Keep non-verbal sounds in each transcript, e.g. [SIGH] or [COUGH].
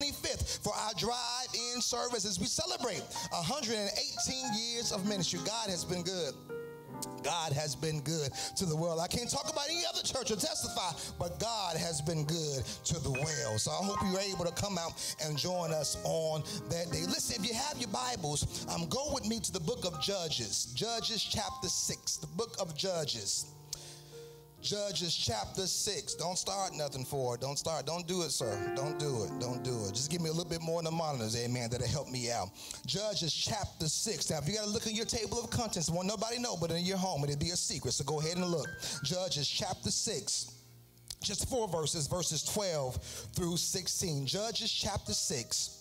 25th for our drive-in service as we celebrate 118 years of ministry. God has been good. God has been good to the world. I can't talk about any other church or testify, but God has been good to the world. So I hope you're able to come out and join us on that day. Listen, if you have your Bibles, um, go with me to the book of Judges, Judges chapter 6, the book of Judges. Judges chapter 6. Don't start nothing for it. Don't start. Don't do it, sir. Don't do it. Don't do it. Just give me a little bit more in the monitors, amen, that'll help me out. Judges chapter 6. Now, if you got to look in your table of contents, won't nobody know, but in your home, it'll be a secret. So go ahead and look. Judges chapter 6. Just four verses, verses 12 through 16. Judges chapter 6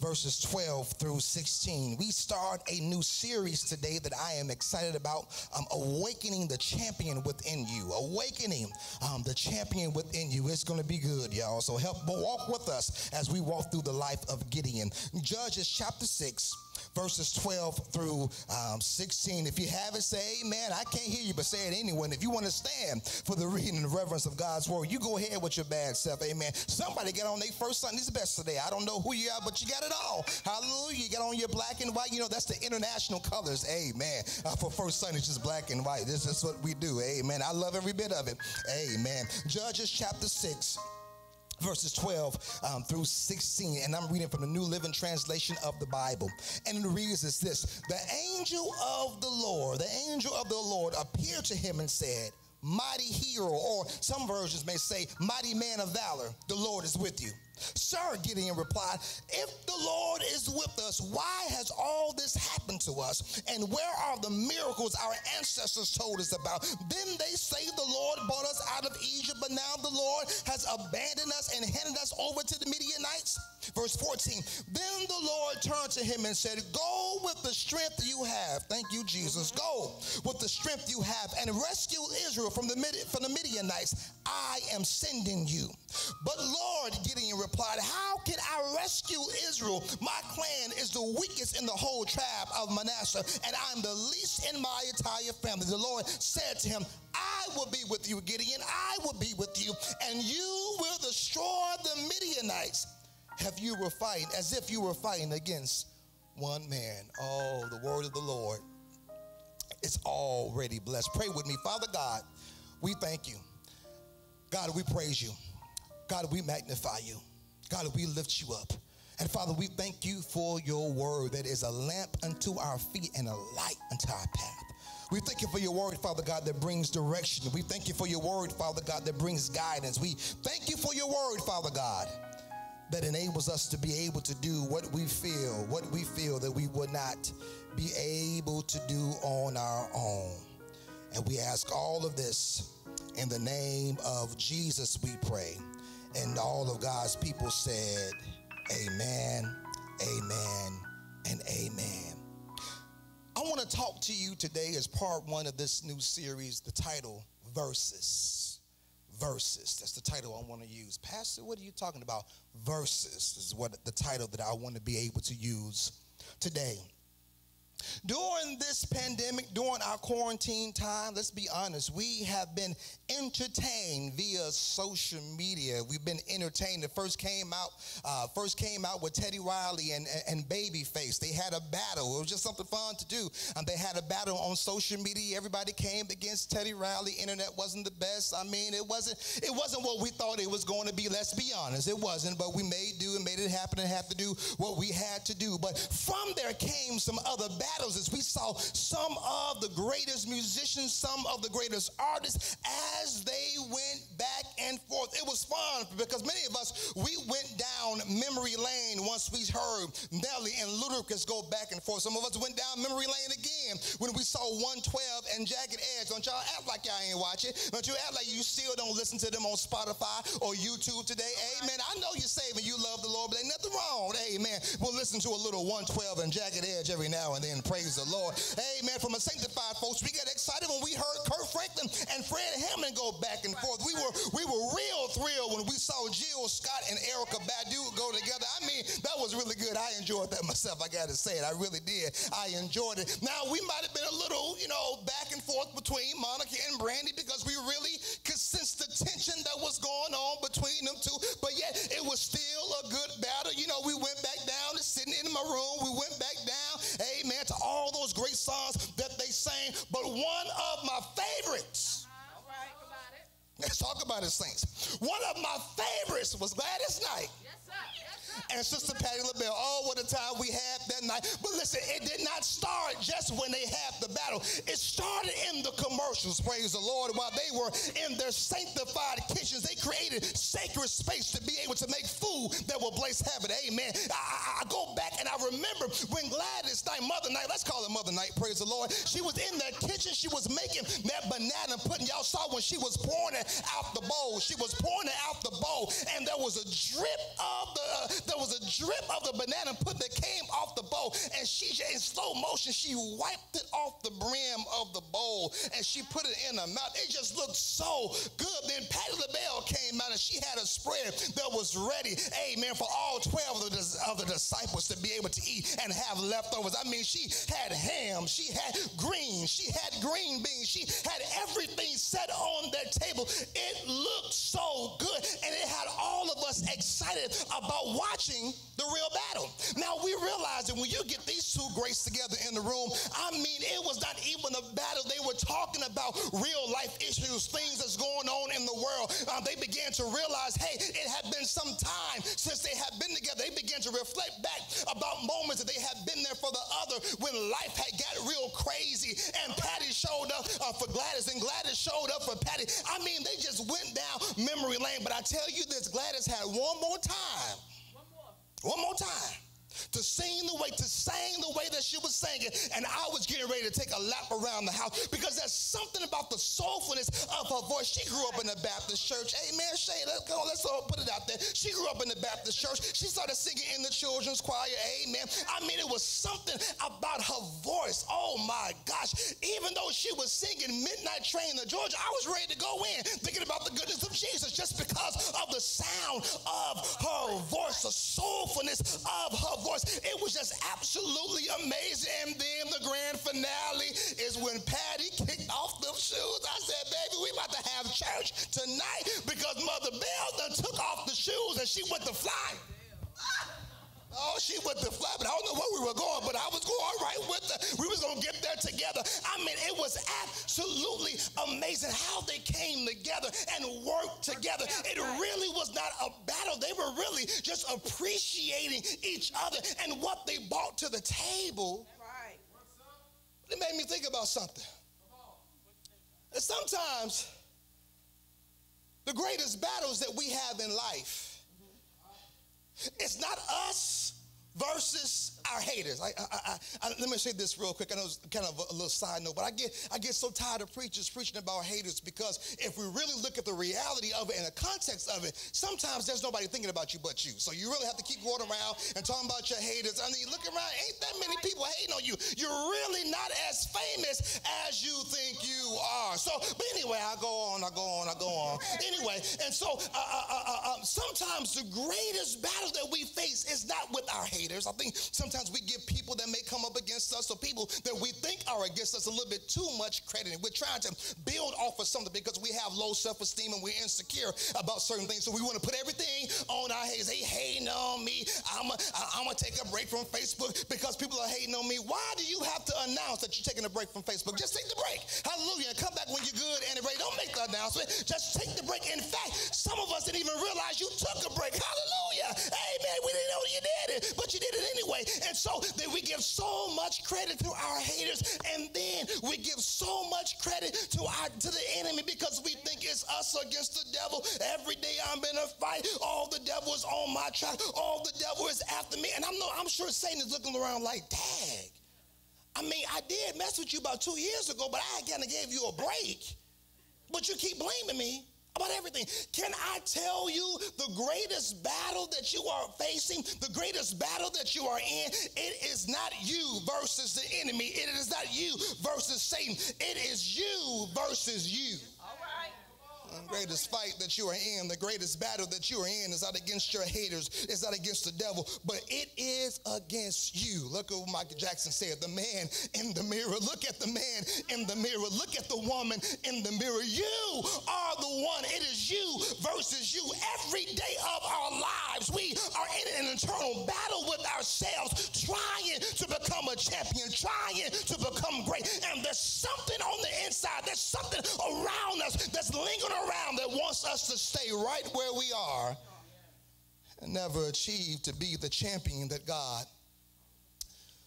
verses 12 through 16. We start a new series today that I am excited about um, Awakening the Champion Within You. Awakening um, the Champion Within You. It's going to be good, y'all. So help walk with us as we walk through the life of Gideon. Judges chapter 6 verses 12 through um, 16. If you have it, say amen. I can't hear you, but say it anyway. And if you want to stand for the reading and reverence of God's word, you go ahead with your bad self. Amen. Somebody get on their first Sunday's best today. I don't know who you are, but you got it all. Hallelujah. You got on your black and white. You know, that's the international colors. Amen. Uh, for first Sunday, it's just black and white. This is what we do. Amen. I love every bit of it. Amen. Judges chapter 6 verses 12 um, through 16 and i'm reading from the new living translation of the bible. And it reads as this the angel of the lord the angel of the lord appeared to him and said mighty hero or some versions may say mighty man of valor the lord is with you Sir, Gideon replied, If the Lord is with us, why has all this happened to us? And where are the miracles our ancestors told us about? Then they say the Lord brought us out of Egypt, but now the Lord has abandoned us and handed us over to the Midianites. Verse 14 Then the Lord turned to him and said, Go with the strength you have. Thank you, Jesus. Mm-hmm. Go with the strength you have and rescue Israel from the, from the Midianites. I am sending you. But Lord, Gideon replied, How can I rescue Israel? My clan is the weakest in the whole tribe of Manasseh, and I'm the least in my entire family. The Lord said to him, I will be with you, Gideon. I will be with you, and you will destroy the Midianites. Have you were fighting as if you were fighting against one man. Oh, the word of the Lord is already blessed. Pray with me. Father God, we thank you. God, we praise you. God, we magnify you. God, we lift you up. And Father, we thank you for your word that is a lamp unto our feet and a light unto our path. We thank you for your word, Father God, that brings direction. We thank you for your word, Father God, that brings guidance. We thank you for your word, Father God, that enables us to be able to do what we feel, what we feel that we would not be able to do on our own. And we ask all of this in the name of Jesus, we pray. And all of God's people said, Amen, Amen, and Amen. I want to talk to you today as part one of this new series, the title Verses. Verses. That's the title I want to use. Pastor, what are you talking about? Verses is what the title that I want to be able to use today. During this pandemic, during our quarantine time, let's be honest, we have been entertained via social media. We've been entertained. It first came out, uh, first came out with Teddy Riley and, and Babyface. They had a battle. It was just something fun to do. Um, they had a battle on social media. Everybody came against Teddy Riley. Internet wasn't the best. I mean, it wasn't. It wasn't what we thought it was going to be. Let's be honest, it wasn't. But we made do and made it happen and have to do what we had to do. But from there came some other battles as we saw some of the greatest musicians, some of the greatest artists as they went back and forth. It was fun because many of us, we went down memory lane once we heard Nelly and Ludacris go back and forth. Some of us went down memory lane again when we saw 112 and Jagged Edge. Don't y'all act like y'all ain't watching. Don't you act like you still don't listen to them on Spotify or YouTube today. Amen. I know you're saving. You love the Lord, but ain't nothing wrong. Amen. We'll listen to a little 112 and Jagged Edge every now and then. Praise the Lord. Amen. From a sanctified folks, we got excited when we heard Kirk Franklin and Fred Hammond go back and forth. We were we were real thrilled when we saw Jill Scott and Erykah Badu go together. I mean, that was really good. I enjoyed that myself. I got to say it. I really did. I enjoyed it. Now we might have been a little, you know, back and forth between Monica and Brandy because we really could sense the tension that was going on between them two, but yet it was still a good battle. You know, we went back down to sitting in my room. We went back down, all those great songs that they sang. But one of my favorites. Let's talk about it, saints. One of my favorites was Gladys Knight. And Sister Patti LaBelle. Oh, what a time we had that night. But listen, it did not start just when they had the battle. It started in the commercials, praise the Lord. While they were in their sanctified kitchens, they created sacred space to be able to make food that will bless heaven. Amen. I, I go back and I remember when Gladys Knight, Mother Knight, let's call her Mother Knight, praise the Lord. She was in that kitchen. She was making that banana pudding. Y'all saw when she was pouring it out the bowl. She was pouring it out the bowl, and there was a drip of the uh, there was a drip of the banana pudding that came off the bowl, and she in slow motion she wiped it off the brim of the bowl, and she put it in her mouth. It just looked so good. Then Patti LaBelle came out, and she had a spread that was ready, amen, for all twelve of the, of the disciples to be able to eat and have leftovers. I mean, she had ham, she had greens, she had green beans, she had everything set on that table. It looked so good, and it had all of us excited about watching the real battle. Now we realize that when you get these two greats together in the room, I mean, it was not even a battle. They were talking about real life issues, things that's going on in the world. Uh, they began to realize, hey, it had been some time since they had been together. They began to reflect back about moments that they had been there for the other when life had got real crazy and Patti showed up uh, for Gladys and Gladys showed up for Patti. I mean, they just went down memory lane. But I tell you this, Gladys had one more time. One more. Time to sing the way, to sing the way that she was singing. And I was getting ready to take a lap around the house because there's something about the soulfulness of her voice. She grew up in the Baptist church. Amen. Shay, let's go. Let's all put it out there. She grew up in the Baptist church. She started singing in the children's choir. Amen. I mean, it was something about her voice. Oh my gosh. Even though she was singing Midnight Train to Georgia, I was ready to go in thinking about the goodness of Jesus just because of the sound of her voice, the soulfulness of her voice. It was just absolutely amazing. And then the grand finale is when Patti kicked off them shoes. I said, baby, we about to have church tonight because Mother Bell done took off the shoes and she went to fly. Oh, she went to fly, but I don't know where we were going, but I was going right with her. We was gonna get there together. I mean, it was absolutely amazing how they came together and worked together. It really was not a battle. They were really just appreciating each other and what they brought to the table. Right. It made me think about something. And sometimes the greatest battles that we have in life it's not us versus our haters. I, I, I, let me say this real quick. I know it's kind of a, little side note, but I get I get so tired of preachers preaching about haters because if we really look at the reality of it and the context of it, sometimes there's nobody thinking about you but you. So you really have to keep going around and talking about your haters. I mean, look around, ain't that many people hating on you. You're really not as famous as you think you are. So, but anyway, I go on, I go on, I go on. Anyway, and so uh, uh, uh, uh, uh sometimes the greatest battle that we face is not with our haters. I think sometimes we give people that may come up against us or people that we think are against us a little bit too much credit. And we're trying to build off of something because we have low self-esteem and we're insecure about certain things. So we want to put everything on our heads. They hating on me. I'm going to take a break from Facebook because people are hating on me. Why do you have to announce that you're taking a break from Facebook? Just take the break. Hallelujah. Come back when you're good and ready. Don't make the announcement. Just take the break. In fact, some of us didn't even realize you took a break. Hallelujah. Amen. We didn't know you did it, but you did it anyway. And so that we give so much credit to our haters, and then we give so much credit to our to the enemy because we think it's us against the devil. Every day I'm in a fight. All the devil is on my track. All the devil is after me. And I'm no, I'm sure Satan is looking around like, dang. I mean, I did mess with you about two years ago, but I kind of gave you a break. But you keep blaming me about everything. Can I tell you the greatest battle that you are facing, the greatest battle that you are in? It is not you versus the enemy. It is not you versus Satan. It is you versus you. The greatest fight that you are in, the greatest battle that you are in is not against your haters, it's not against the devil, but it is against you. Look at what Michael Jackson said the man in the mirror. Look at the man in the mirror. Look at the woman in the mirror. You are the one. It is you versus you. Every day of our lives, we are in an internal battle with ourselves, trying to become a champion, trying to become great. And there's something on the inside, there's something around us that's lingering around that wants us to stay right where we are and never achieve to be the champion that God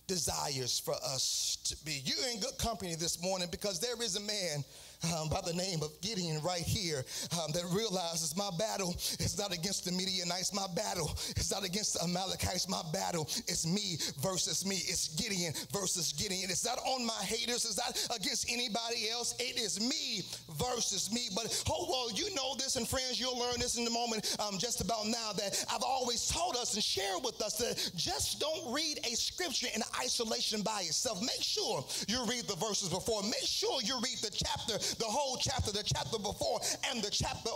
desires for us to be. You're in good company this morning because there is a man um, by the name of Gideon right here um, that realizes my battle is not against the Midianites. My battle is not against the Amalekites. My battle is me versus me. It's Gideon versus Gideon. It's not on my haters. It's not against anybody else. It is me versus me. But oh well, you know this, and friends, you'll learn this in a moment. Um, just about now that I've always told us and shared with us that just don't read a scripture in isolation by itself. Make sure you read the verses before. Make sure you read the chapter the whole chapter, the chapter before and the chapter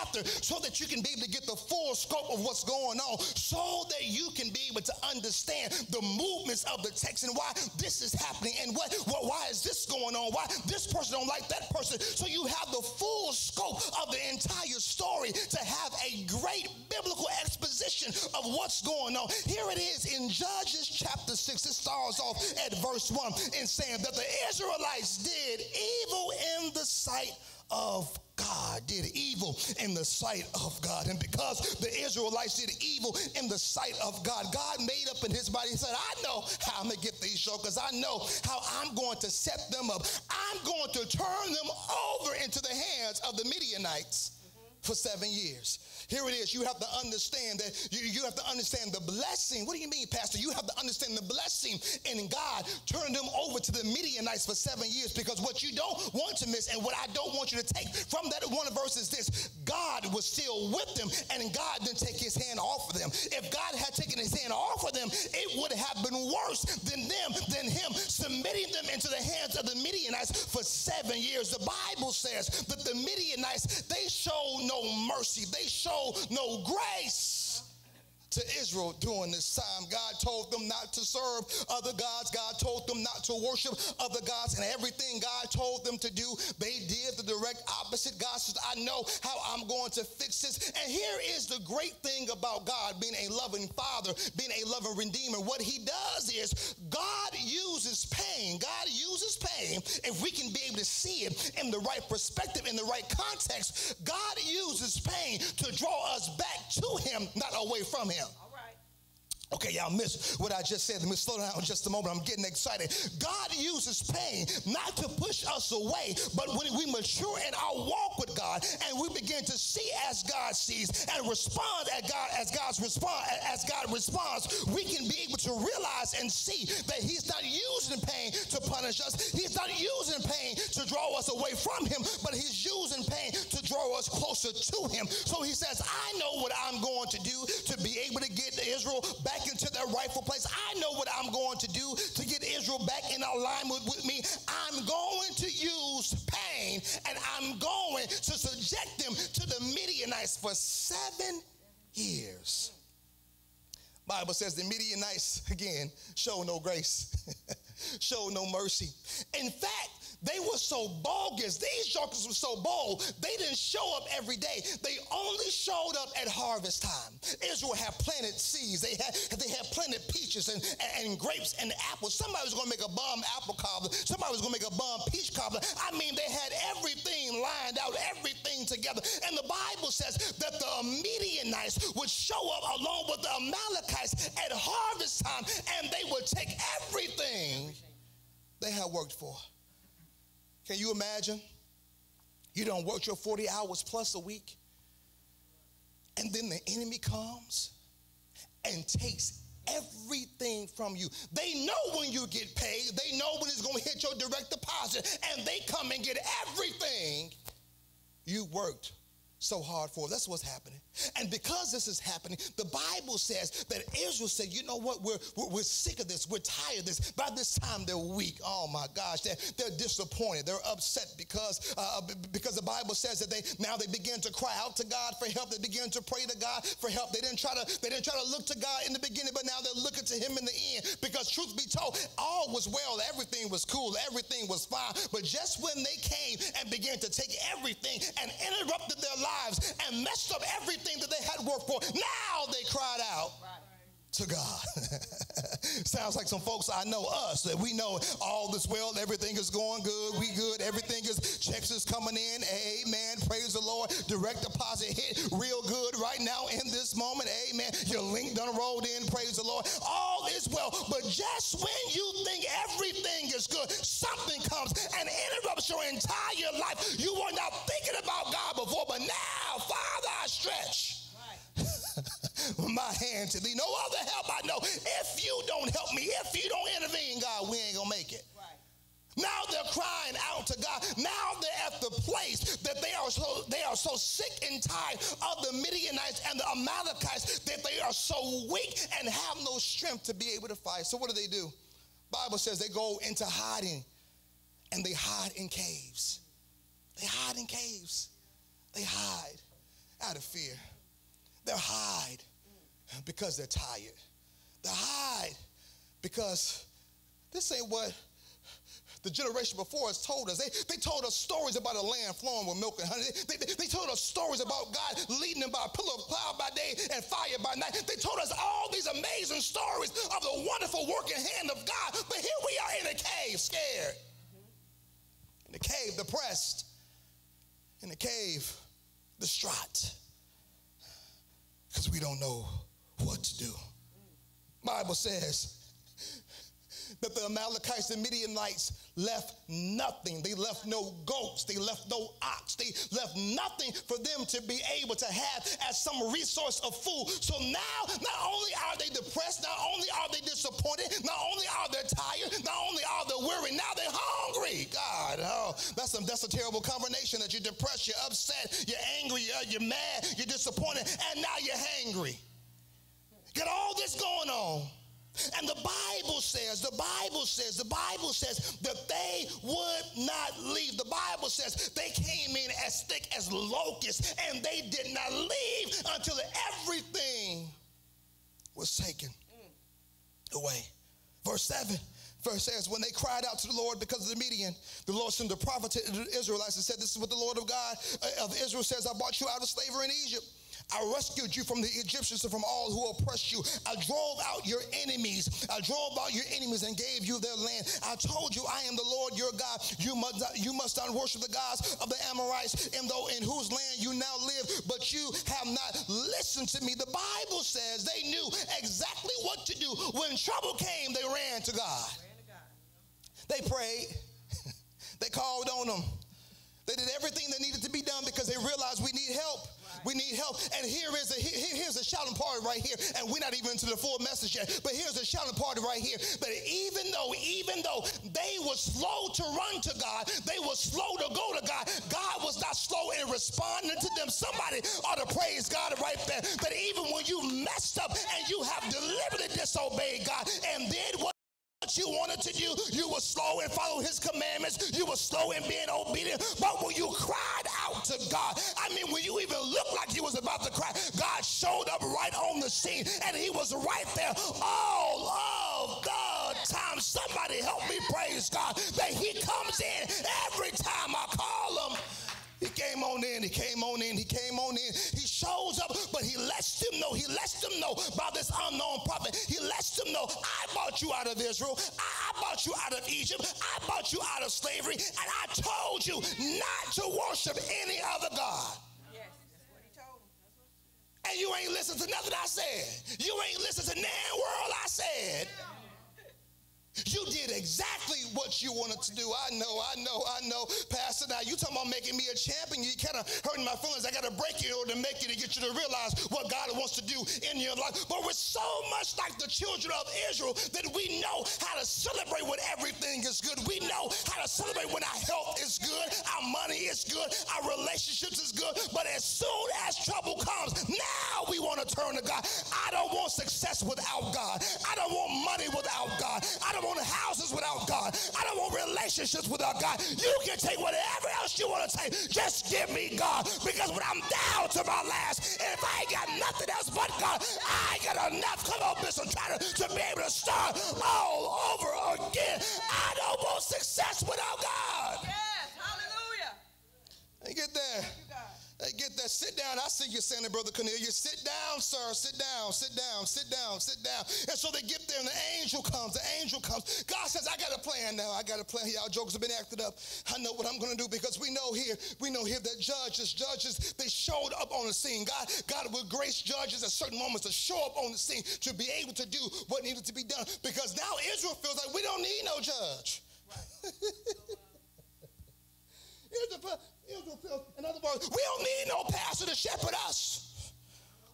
after, so that you can be able to get the full scope of what's going on, so that you can be able to understand the movements of the text and why this is happening and what, what why is this going on, why this person don't like that person. So you have the full scope of the entire story to have a great biblical exposition of what's going on. Here it is in Judges chapter 6. It starts off at verse 1 in saying that the Israelites did evil in the sight of God, did evil in the sight of God. And because the Israelites did evil in the sight of God, God made up in his body. He said, I know how I'm going to get these jokers. I know how I'm going to set them up. I'm going to turn them over into the hands of the Midianites for seven years. Here it is. You have to understand that you, you have to understand the blessing. What do you mean, Pastor? You have to understand the blessing in God turning them over to the Midianites for seven years because what you don't want to miss and what I don't want you to take from that one verse is this God was still with them and God didn't take his hand off of them. If God had taken his hand off of them, it would have been worse than them, than him submitting them into the hands of the Midianites for seven years. The Bible says that the Midianites, they showed no mercy. They show no grace to Israel during this time. God told them not to serve other gods. God told them not to worship other gods. And everything God told them to do, they did the direct opposite. God says, I know how I'm going to fix this. And here is the great thing about God being a loving father, being a loving redeemer. What he does is God uses pain. God uses pain. If we can be able to see it in the right perspective, in the right context, God uses pain to draw us back to him, not away from him. Okay, y'all missed what I just said. Let me slow down just a moment. I'm getting excited. God uses pain not to push us away, but when we mature in our walk with God and we begin to see as God sees and respond as God as God's respond as God responds, we can be able to realize and see that He's not using pain to punish us. He's not using pain to draw us away from Him, but He's using pain to draw us closer to Him. So He says, "I know what I'm going to do to be able to get Israel back." Back into their rightful place. I know what I'm going to do to get Israel back in alignment with me. I'm going to use pain and I'm going to subject them to the Midianites for seven years. Bible says the Midianites, again, show no grace, [LAUGHS] show no mercy. In fact, they were so bogus. These jokers were so bold. They didn't show up every day. They only showed up at harvest time. Israel had planted seeds. They had they had planted peaches and, and, and grapes and apples. Somebody was going to make a bomb apple cobbler. Somebody was going to make a bomb peach cobbler. I mean, they had everything lined out, everything together. And the Bible says that the Midianites would show up along with the Amalekites at harvest time, and they would take everything they had worked for. Can you imagine? You don't work your 40 hours plus a week, and then the enemy comes and takes everything from you. They know when you get paid, they know when it's going to hit your direct deposit, and they come and get everything you worked so hard for. Us. That's what's happening. And because this is happening, the Bible says that Israel said, you know what, we're, we're, we're, sick of this, we're tired of this. By this time, they're weak. Oh my gosh, they're, they're disappointed, they're upset because, uh, because the Bible says that they now they begin to cry out to God for help. They begin to pray to God for help. They didn't try to, they didn't try to look to God in the beginning, but now they're looking to him in the end. Because truth be told, all was well, everything was cool, everything was fine. But just when they came and began to take everything and interrupted their lives and messed up everything that they had worked for. Now they cried out to God. [LAUGHS] Sounds like some folks I know us that we know all this well, everything is going good, we good, everything is checks is coming in. Amen. Praise the Lord. Direct deposit hit real good right now in this moment. Amen. Your link done rolled in. Praise the Lord. All is well. But just when you think everything is good, something comes and interrupts your entire life. You were not thinking about God before, but now, Father, I stretch [LAUGHS] my hand to thee. No other help I know. If you don't help me, if you don't intervene, God, we ain't gonna make it. Right. Now they're crying out to God. Now they're at the place that they are so they are so sick and tired of the Midianites and the Amalekites that they are so weak and have no strength to be able to fight. So what do they do? Bible says they go into hiding and they hide in caves. They hide in caves. They hide out of fear. They hide because they're tired. They hide because this ain't what the generation before us told us. They, they told us stories about a land flowing with milk and honey. They, they, they, told us stories about God leading them by a pillar of cloud by day and fire by night. They told us all these amazing stories of the wonderful working hand of God. But here we are in a cave, scared. In the cave, depressed. In the cave, distraught. Because we don't know what to do. Bible says that the Amalekites and Midianites left nothing. They left no goats. They left no ox. They left nothing for them to be able to have as some resource of food. So now, not only are they depressed, not only are they disappointed, not only are they tired, not only are they weary, now they're hungry. God, oh, that's a, that's a terrible combination that you're depressed, you're upset, you're angry, you're, you're mad, you're disappointed, and now you're hangry. Got all this going on. And the Bible says, the Bible says, the Bible says that they would not leave. The Bible says they came in as thick as locusts and they did not leave until everything was taken away. Verse 7. Verse says, when they cried out to the Lord because of the Midian, the Lord sent a prophet to the Israelites and said, This is what the Lord of God uh, of Israel says, I brought you out of slavery in Egypt. I rescued you from the Egyptians and from all who oppressed you. I drove out your enemies. I drove out your enemies and gave you their land. I told you I am the Lord your God. You must not, you must not worship the gods of the Amorites, in though in whose land you now live, but you have not listened to me. The Bible says they knew exactly what to do. When trouble came, they ran to God. They prayed. [LAUGHS] they called on them. They did everything that needed to be done because they realized we need help. We need help. And here is a here, here's a shouting party right here. And we're not even into the full message yet. But here's a shouting party right here. But even though, even though they were slow to run to God, they were slow to go to God. God was not slow in responding to them. Somebody ought to praise God right there. But even when you messed up and you have deliberately disobeyed God and then what what you wanted to do. You were slow in following his commandments. You were slow in being obedient. But when you cried out to God, I mean, when you even looked like you was about to cry, God showed up right on the scene and he was right there all of the time. Somebody help me praise God that he comes in every time I call him. He came on in, he came on in, he came on in. He shows up, but he lets them know, he lets them know by this unknown prophet. He lets them know, I brought you out of Israel, I brought you out of Egypt, I brought you out of slavery, and I told you not to worship any other God. And you ain't listen to nothing I said. You ain't listen to nan world I said. You did exactly what you wanted to do. I know, I know, I know. Pastor, now you talking about making me a champion. You kind of hurting my feelings. I got to break you in order to make you to get you to realize what God wants to do in your life. But we're so much like the children of Israel that we know how to celebrate when everything is good. We know how to celebrate when our health is good, our money is good, our relationships is good. But as soon as trouble comes, now we want to turn to God. I don't want success without God. I don't want money without relationships without God. You can take whatever else you want to take. Just give me God. Because when I'm down to my last, and if I ain't got nothing else but God, I got enough. Come on, Bishop, to, to be able to start all over again. I don't want success without God. Yes, hallelujah. Hey, get there. Hey, get that. Sit down. I see you it, Brother Cornelius. Sit down, sir. Sit down. Sit down. Sit down. Sit down. And so they get there, and the angel comes. The angel comes. God says, I got a plan now. I got a plan. Y'all jokes have been acted up. I know what I'm going to do because we know here, we know here that judges, judges, they showed up on the scene. God, God will grace judges at certain moments to show up on the scene to be able to do what needed to be done. Because now Israel feels like we don't need no judge. [LAUGHS] Right. Here's the, in other words, we don't need no pastor to shepherd us.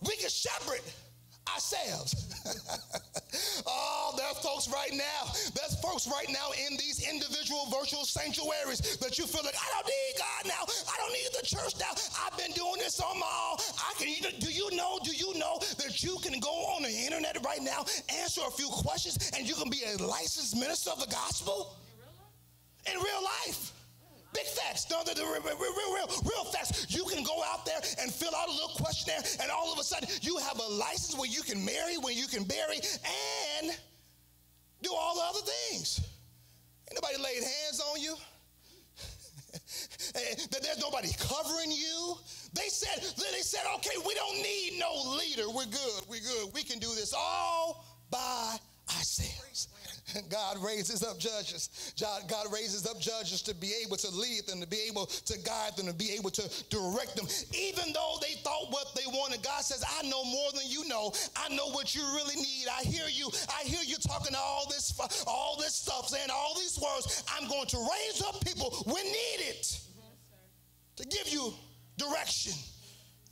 We can shepherd ourselves. [LAUGHS] oh, there's folks right now. There's folks right now in these individual virtual sanctuaries that you feel like I don't need God now. I don't need the church now. I've been doing this on my own. I can. Do you know? Do you know that you can go on the internet right now, answer a few questions, and you can be a licensed minister of the gospel in real life? Big facts. No, the, the, real, real, real, real facts. You can go out there and fill out a little questionnaire, and all of a sudden you have a license where you can marry, where you can bury, and do all the other things. Anybody laid hands on you? [LAUGHS] there's nobody covering you. They said, they said, okay, we don't need no leader. We're good. We're good. We can do this all by ourselves. God raises up judges. God raises up judges to be able to lead them, to be able to guide them, to be able to direct them. Even though they thought what they wanted, God says, I know more than you know. I know what you really need. I hear you. I hear you talking all this, all this stuff, saying all these words. I'm going to raise up people when needed to give you direction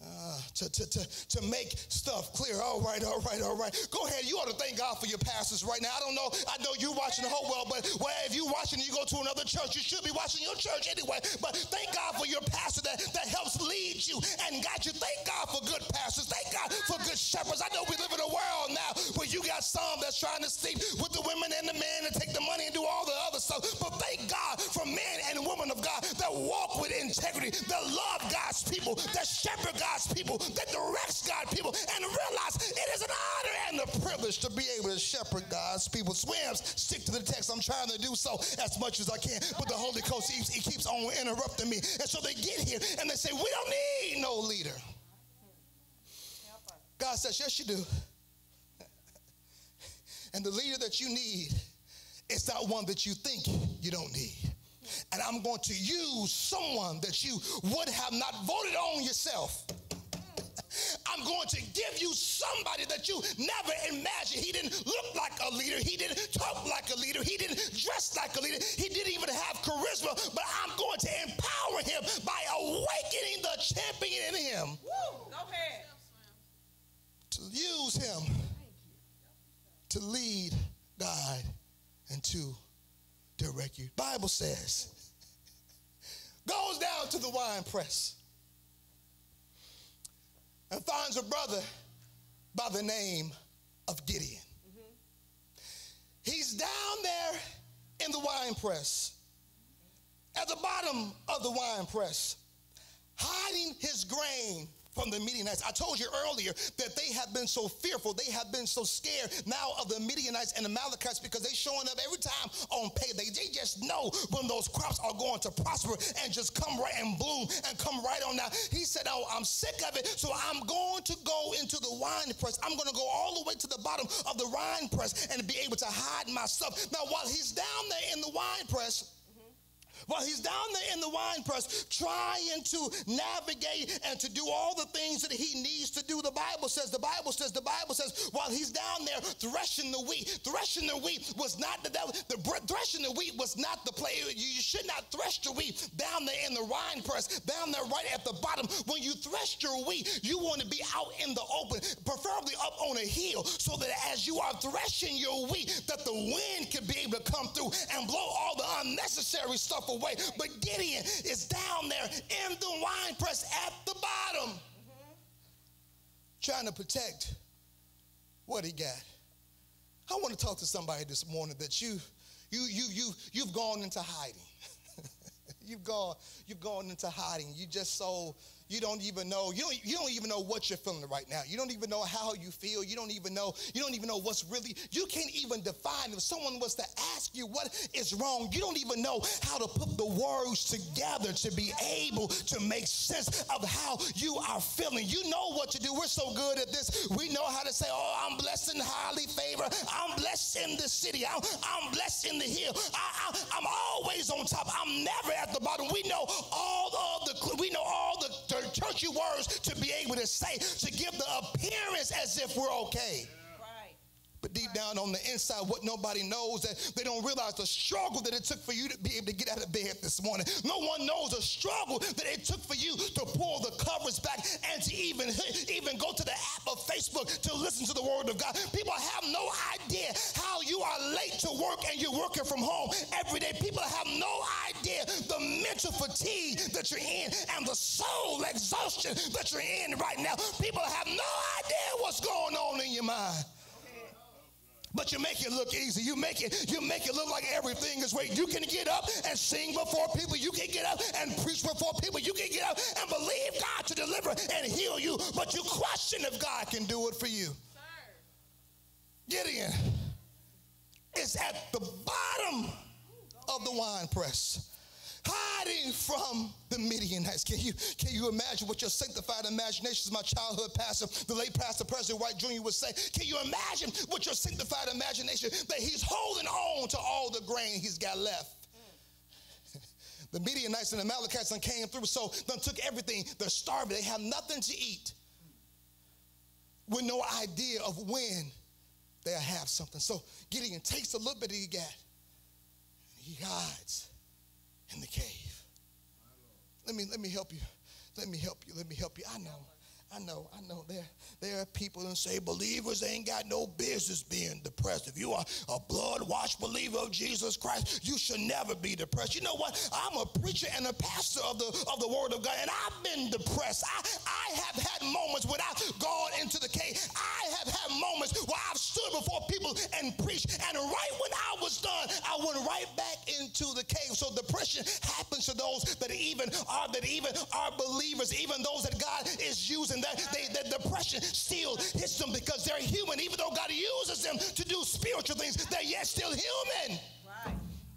uh, to, to, to, to make stuff clear. All right, all right, all right. Go ahead. You ought to thank God for your pastors right now. I don't know. I know you're watching the whole world, but well, if you're watching, you go to another church. You should be watching your church anyway. But thank God for your pastor that, that helps lead you and guide you. Thank God for good pastors. Thank God for good shepherds. I know we live in a world now where you got some that's trying to sleep with the women and the men and take the money and do all the other stuff. But thank God for men and women of God that walk with integrity, that love God's people, that shepherd God God's people, that directs God's people, and realize it is an honor and a privilege to be able to shepherd God's people. Swims, stick to the text. I'm trying to do so as much as I can, but the Holy Ghost, he, he keeps on interrupting me. And so they get here and they say, We don't need no leader. God says, Yes, you do. And the leader that you need is not one that you think you don't need. And I'm going to use someone that you would have not voted on yourself I'm going to give you somebody that you never imagined. He didn't look like a leader. He didn't talk like a leader. He didn't dress like a leader. He didn't even have charisma. But I'm going to empower him by awakening the champion in him. Woo, go ahead. To use him to lead, guide, and to direct you. Bible says, goes down to the wine press and finds a brother by the name of Gideon. Mm-hmm. He's down there in the wine press, at the bottom of the wine press, hiding his grain from the Midianites. I told you earlier that they have been so fearful, they have been so scared now of the Midianites and the Amalekites because they showing up every time on payday. They just know when those crops are going to prosper and just come right and bloom and come right on now. He said, Oh, I'm sick of it, so I'm going to go into the wine press. I'm going to go all the way to the bottom of the wine press and be able to hide myself. Now, while he's down there in the wine press, while he's down there in the wine press trying to navigate and to do all the things that he needs to do, the Bible says, the Bible says, the Bible says, while he's down there threshing the wheat, threshing the wheat was not the devil. The threshing the wheat was not the play. You should not thresh the wheat down there in the wine press, down there right at the bottom. When you thresh your wheat, you want to be out in the open, preferably up on a hill, so that as you are threshing your wheat, that the wind can be able to come through and blow all the unnecessary stuff away. But Gideon is down there in the wine press at the bottom, trying to protect what he got. I want to talk to somebody this morning that you, you, you, you, you've gone into hiding. [LAUGHS] you've gone, you've gone into hiding. You just so you don't even know you don't, you don't even know what you're feeling right now. You don't even know how you feel. You don't even know you don't even know what's really you can't even define if someone was to ask you what is wrong. You don't even know how to put the words together to be able to make sense of how you are feeling. You know what to do. We're so good at this. We know how to say oh i'm blessed and highly favored. I'm blessed in the city. I'm, I'm blessed in the hill. I, I, i'm always on top. I'm never at the bottom. We know all of the we know all the churchy words to be able to say, to give the appearance as if we're okay. But deep down on the inside, what nobody knows that they don't realize the struggle that it took for you to be able to get out of bed this morning. No one knows the struggle that it took for you to pull the covers back and to even, even go to the app of Facebook to listen to the word of God. People have no idea how you are late to work and you're working from home every day. People have no idea the mental fatigue that you're in and the soul exhaustion that you're in right now. People have no idea what's going on in your mind. But you make it look easy. You make it, you make it look like everything is great. You can get up and sing before people. You can get up and preach before people. You can get up and believe God to deliver and heal you. But you question if God can do it for you. Gideon is at the bottom of the wine press hiding from the Midianites. Can you, can you imagine what your sanctified imagination, as my childhood pastor, the late pastor President White Jr. would say? Can you imagine what your sanctified imagination that he's holding on to all the grain he's got left? the Midianites and the Amalekites came through, so they took everything. They're starving. They have nothing to eat with no idea of when they'll have something. So Gideon takes a little bit he got. He hides in the cave. Let me let me help you. Let me help you. Let me help you. I know. I know, I know there, there are people that say believers ain't got no business being depressed. If you are a blood washed believer of Jesus Christ, you should never be depressed. You know what? I'm a preacher and a pastor of the of the word of God, and I've been depressed. I, I have had moments when I've gone into the cave. I have had moments where I've stood before people and preached, and right when I was done, I went right back into the cave. So depression happens to those that even are that even are believers, even those that God is using and that, they, that depression still hits them because they're human. Even though God uses them to do spiritual things, they're yet still human.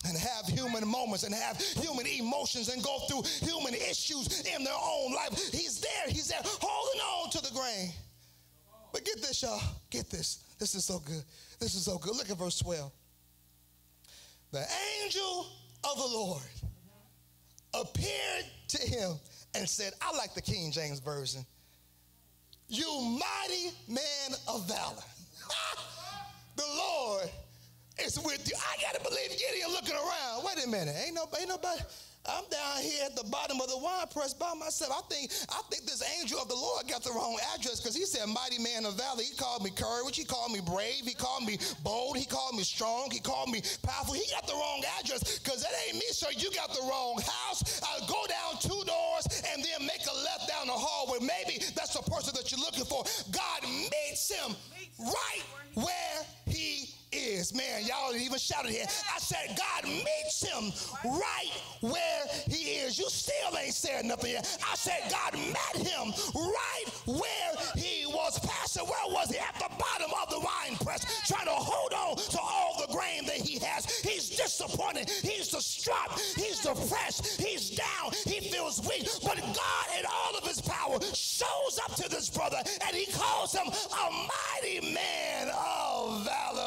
And have human moments and have human emotions and go through human issues in their own life. He's there, he's there, holding on to the grain. But get this, y'all. Get this. This is so good. This is so good. Look at verse 12. The angel of the Lord appeared to him and said, I like the King James Version you mighty man of valor. [LAUGHS] the Lord is with you. I gotta believe Gideon looking around. Wait a minute, ain't nobody, ain't nobody. I'm down here at the bottom of the wine press by myself. I think I think this angel of the Lord got the wrong address because he said mighty man of valor. He called me courage. He called me brave. He called me bold. He called me strong. He called me powerful. He got the wrong address because that ain't me, sir. You got the wrong house. I'll go down two doors and then make a left down the hallway. Maybe that's the person that you're looking for. God meets him right where he is. Man, y'all even shouted here. I said, God meets him right where he is. You still ain't said nothing yet. I said, God met him right where he was. Pastor, where was he? At the bottom of the wine press, trying to hold on to all the grain that he has. He's disappointed. He's distraught. He's depressed. He's down. He feels weak. But God, in all of his power, shows up to this brother and he calls him a mighty man of valor.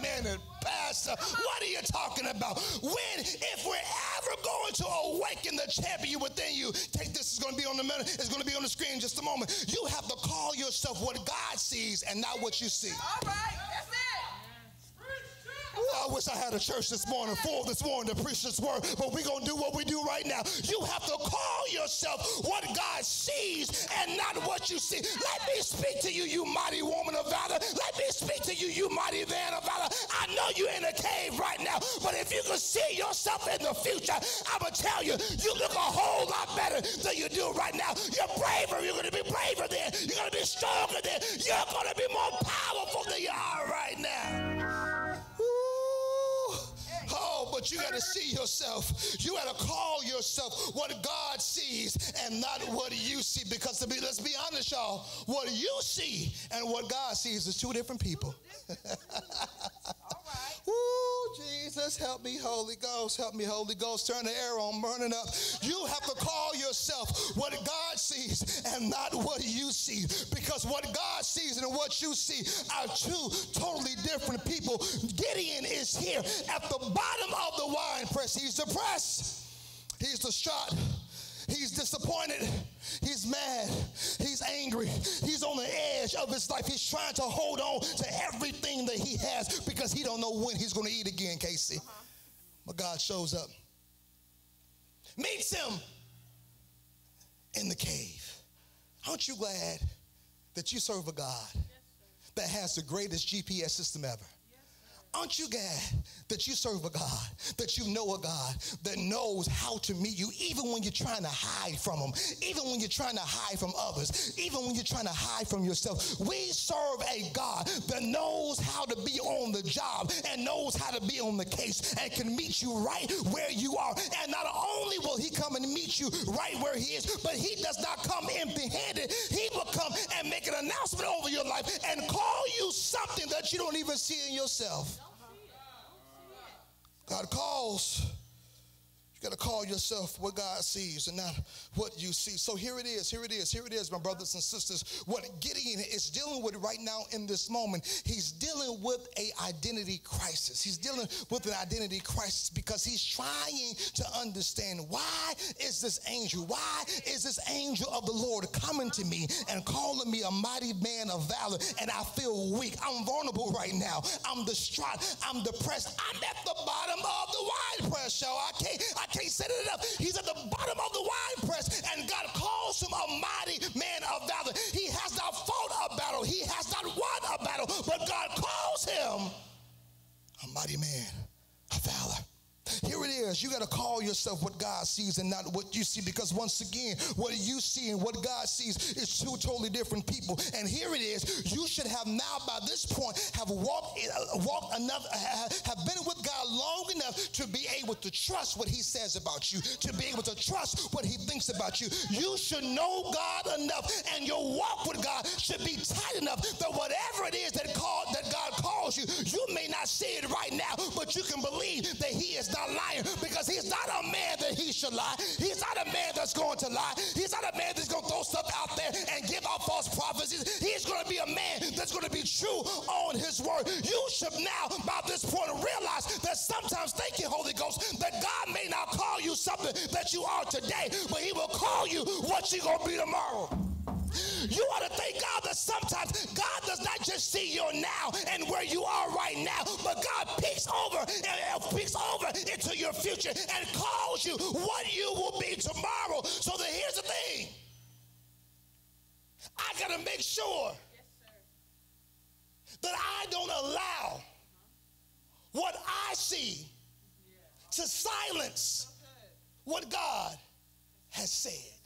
Minute, Pastor. What are you talking about? When, if we're ever going to awaken the champion within you, take this, is going to be on the minute, it's going to be on the screen in just a moment. You have to call yourself what God sees and not what you see. All right. That's it. I wish I had a church this morning, full this morning to preach this word, but we're going to do what we do right now. You have to call yourself what God sees and not what you see. Let me speak to you, you mighty woman of valor. Let me speak to you, you mighty man of valor. I know you're in a cave right now, but if you can see yourself in the future, I'm going to tell you, you look a whole lot better than you do right now. You're braver. You're going to be braver then. You're going to be stronger then. You're going to be more powerful than you are right now. But you got to see yourself. You got to call yourself what God sees and not what you see. Because to be, let's be honest, y'all, what you see and what God sees is two different people. [LAUGHS] Ooh, Jesus, help me, Holy Ghost, help me, Holy Ghost. Turn the arrow on, burning up. You have to call yourself what God sees and not what you see. Because what God sees and what you see are two totally different people. Gideon is here at the bottom of the wine press. He's depressed, he's distraught. He's disappointed. He's mad. He's angry. He's on the edge of his life. He's trying to hold on to everything that he has because he don't know when he's going to eat again, Casey. Uh-huh. But God shows up, meets him in the cave. Aren't you glad that you serve a God that has the greatest GPS system ever? Aren't you glad that you serve a God, that you know a God that knows how to meet you, even when you're trying to hide from Him, even when you're trying to hide from others, even when you're trying to hide from yourself? We serve a God that knows how to be on the job and knows how to be on the case and can meet you right where you are. And not only will He come and meet you right where He is, but He does not come empty handed. He will come and make an announcement over your life and call you something that you don't even see in yourself. God calls. You got to call yourself what God sees and not what you see. So here it is, here it is, here it is, my brothers and sisters. What Gideon is dealing with right now in this moment, he's dealing with a identity crisis. He's dealing with an identity crisis because he's trying to understand why is this angel, why is this angel of the Lord coming to me and calling me a mighty man of valor and I feel weak. I'm vulnerable right now. I'm distraught. I'm depressed. I'm at the bottom of the wine press, y'all. I can't, I can't it. He's at the bottom of the wine press, and God calls him a mighty man of valor. He has not fought a battle, he has not won a battle, but God calls him a mighty man of valor. Here it is. You got to call yourself what God sees and not what you see because once again, what you see and what God sees is two totally different people. And here it is. You should have now by this point have walked uh, walked enough have been with God long enough to be able to trust what he says about you, to be able to trust what he thinks about you. You should know God enough and your walk with God should be tight enough that whatever it is that that God calls you, you may not see it right now, but you can believe that he is not lying because he's not a man that he should lie. He's not a man that's going to lie. He's not a man that's going to throw stuff out there and give out false prophecies. He's going to be a man that's going to be true on his word. You should now, by this point, realize that sometimes, thank you, Holy Ghost, that God may not call you something that you are today, but he will call you what you're going to be tomorrow. You ought to thank God that sometimes God does not just see your now and where you are right now, but God peeks over and peeks over into your future and calls you what you will be tomorrow. So that here's the thing. I got to make sure yes, that I don't allow what I see to silence what God has said.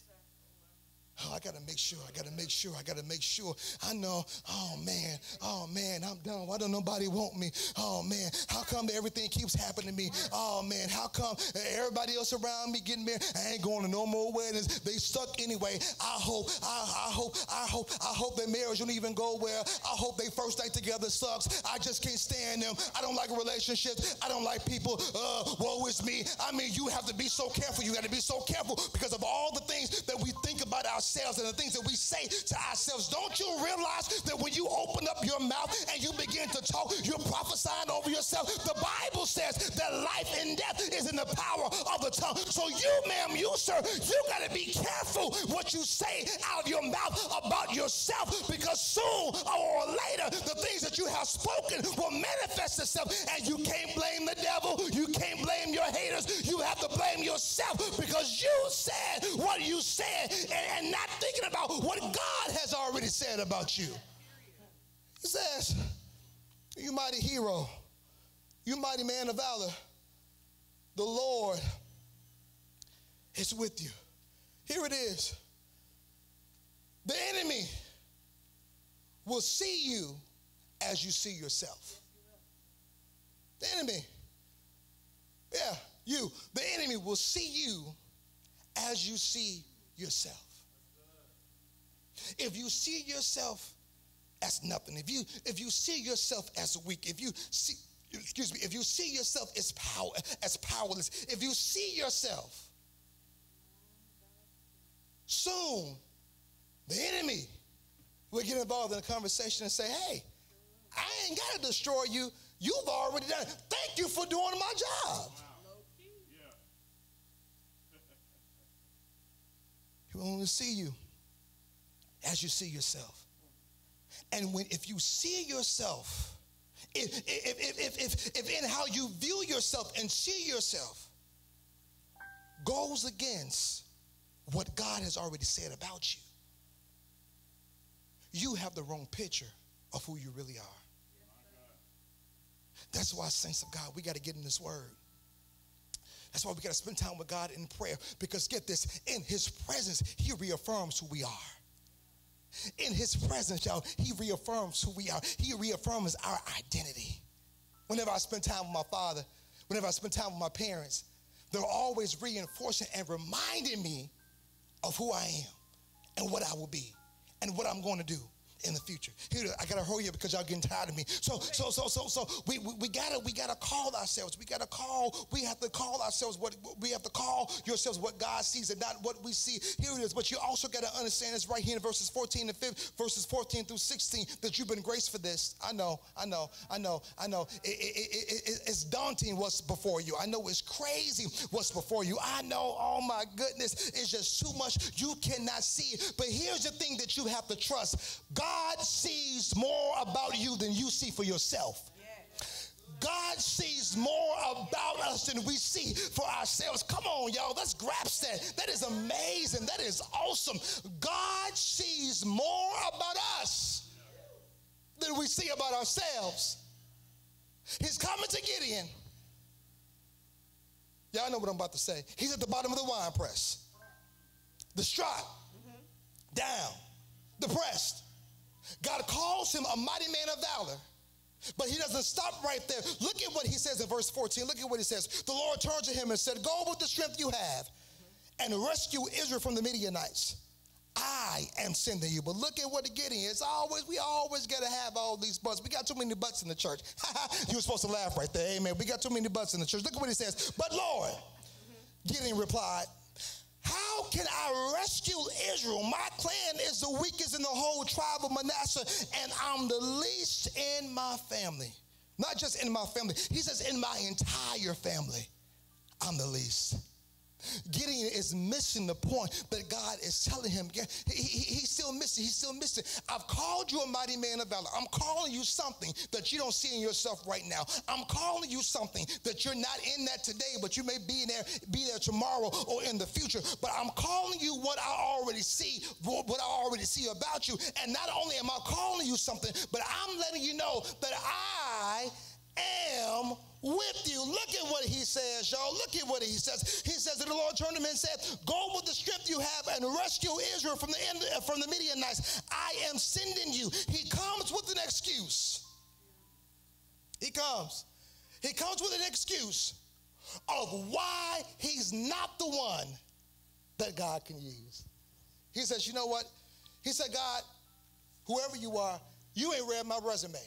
Oh, I got to make sure. I got to make sure. I got to make sure. I know. Oh man. Oh man. I'm done. Why don't nobody want me? Oh man. How come everything keeps happening to me? Oh man. How come everybody else around me getting married? I ain't going to no more weddings. They suck anyway. I hope. I, I hope. I hope. I hope their marriage won't even go well. I hope they first night together sucks. I just can't stand them. I don't like relationships. I don't like people. Uh, woe is me. I mean, you have to be so careful. You got to be so careful because of all the things that we think about ourselves ourselves and the things that we say to ourselves. Don't you realize that when you open up your mouth and you begin to talk, you're prophesying over yourself? The Bible says that life and death is in the power of the tongue. So you, ma'am, you, sir, you got to be careful what you say out of your mouth about yourself because soon or later, the things that you have spoken will manifest itself and you can't blame the devil. You can't blame your haters. You have to blame yourself because you said what you said and, and not thinking about what God has already said about you. He says, You mighty hero, you mighty man of valor, the Lord is with you. Here it is. The enemy will see you as you see yourself. The enemy, yeah, you, the enemy will see you as you see yourself. If you see yourself as nothing, if you if you see yourself as weak, if you see excuse me, if you see yourself as power as powerless, if you see yourself soon the enemy will get involved in a conversation and say, hey, I ain't got to destroy you. You've already done it. Thank you for doing my job. He will only see you as you see yourself. And when if you see yourself, if, if, if, if, if in how you view yourself and see yourself goes against what God has already said about you, you have the wrong picture of who you really are. That's why, saints of God, we got to get in this word. That's why we got to spend time with God in prayer. Because get this, in his presence, he reaffirms who we are. In his presence, y'all, he reaffirms who we are. He reaffirms our identity. Whenever I spend time with my father, whenever I spend time with my parents, they're always reinforcing and reminding me of who I am and what I will be and what I'm going to do in the future. Here, I gotta hurry up because y'all getting tired of me. So, so, so, so, so we, we, we, gotta we gotta call ourselves. We gotta call. We have to call ourselves what we have to call yourselves what God sees and not what we see. Here it is. But you also gotta understand this right here in verses 14 and 15, verses 14 through 16 that you've been graced for this. I know, I know, I know, I know. It, it, it, it's daunting what's before you. I know it's crazy what's before you. I know. Oh my goodness, it's just too much. You cannot see. But here's the thing that you have to trust. God God sees more about you than you see for yourself. God sees more about us than we see for ourselves. Come on, y'all. Let's grasp that. That is amazing. That is awesome. God sees more about us than we see about ourselves. He's coming to Gideon. Y'all know what I'm about to say. He's at the bottom of the wine press, distraught, down, depressed. God calls him a mighty man of valor. But he doesn't stop right there. Look at what he says in verse 14. Look at what he says. The Lord turned to him and said, Go with the strength you have and rescue Israel from the Midianites. I am sending you. But look at what the getting is. Always, we always got to have all these butts. We got too many butts in the church. [LAUGHS] you were supposed to laugh right there. Amen. We got too many butts in the church. Look at what he says. But Lord, Gideon replied, how can I rescue Israel? My clan is the weakest in the whole tribe of Manasseh, and I'm the least in my family. Not just in my family, he says, in my entire family, I'm the least. Gideon is missing the point but God is telling him. He, he, he's still missing. He's still missing. I've called you a mighty man of valor. I'm calling you something that you don't see in yourself right now. I'm calling you something that you're not in that today, but you may be there, be there tomorrow or in the future. But I'm calling you what I already see, what I already see about you. And not only am I calling you something, but I'm letting you know that I am with you. Look at what he says, y'all. Look at what he says. He says that the Lord turned to him and said, Go with the strength you have and rescue Israel from the end, uh, from the Midianites. I am sending you. He comes with an excuse. He comes. He comes with an excuse of why he's not the one that God can use. He says, You know what? He said, God, whoever you are, you ain't read my resume.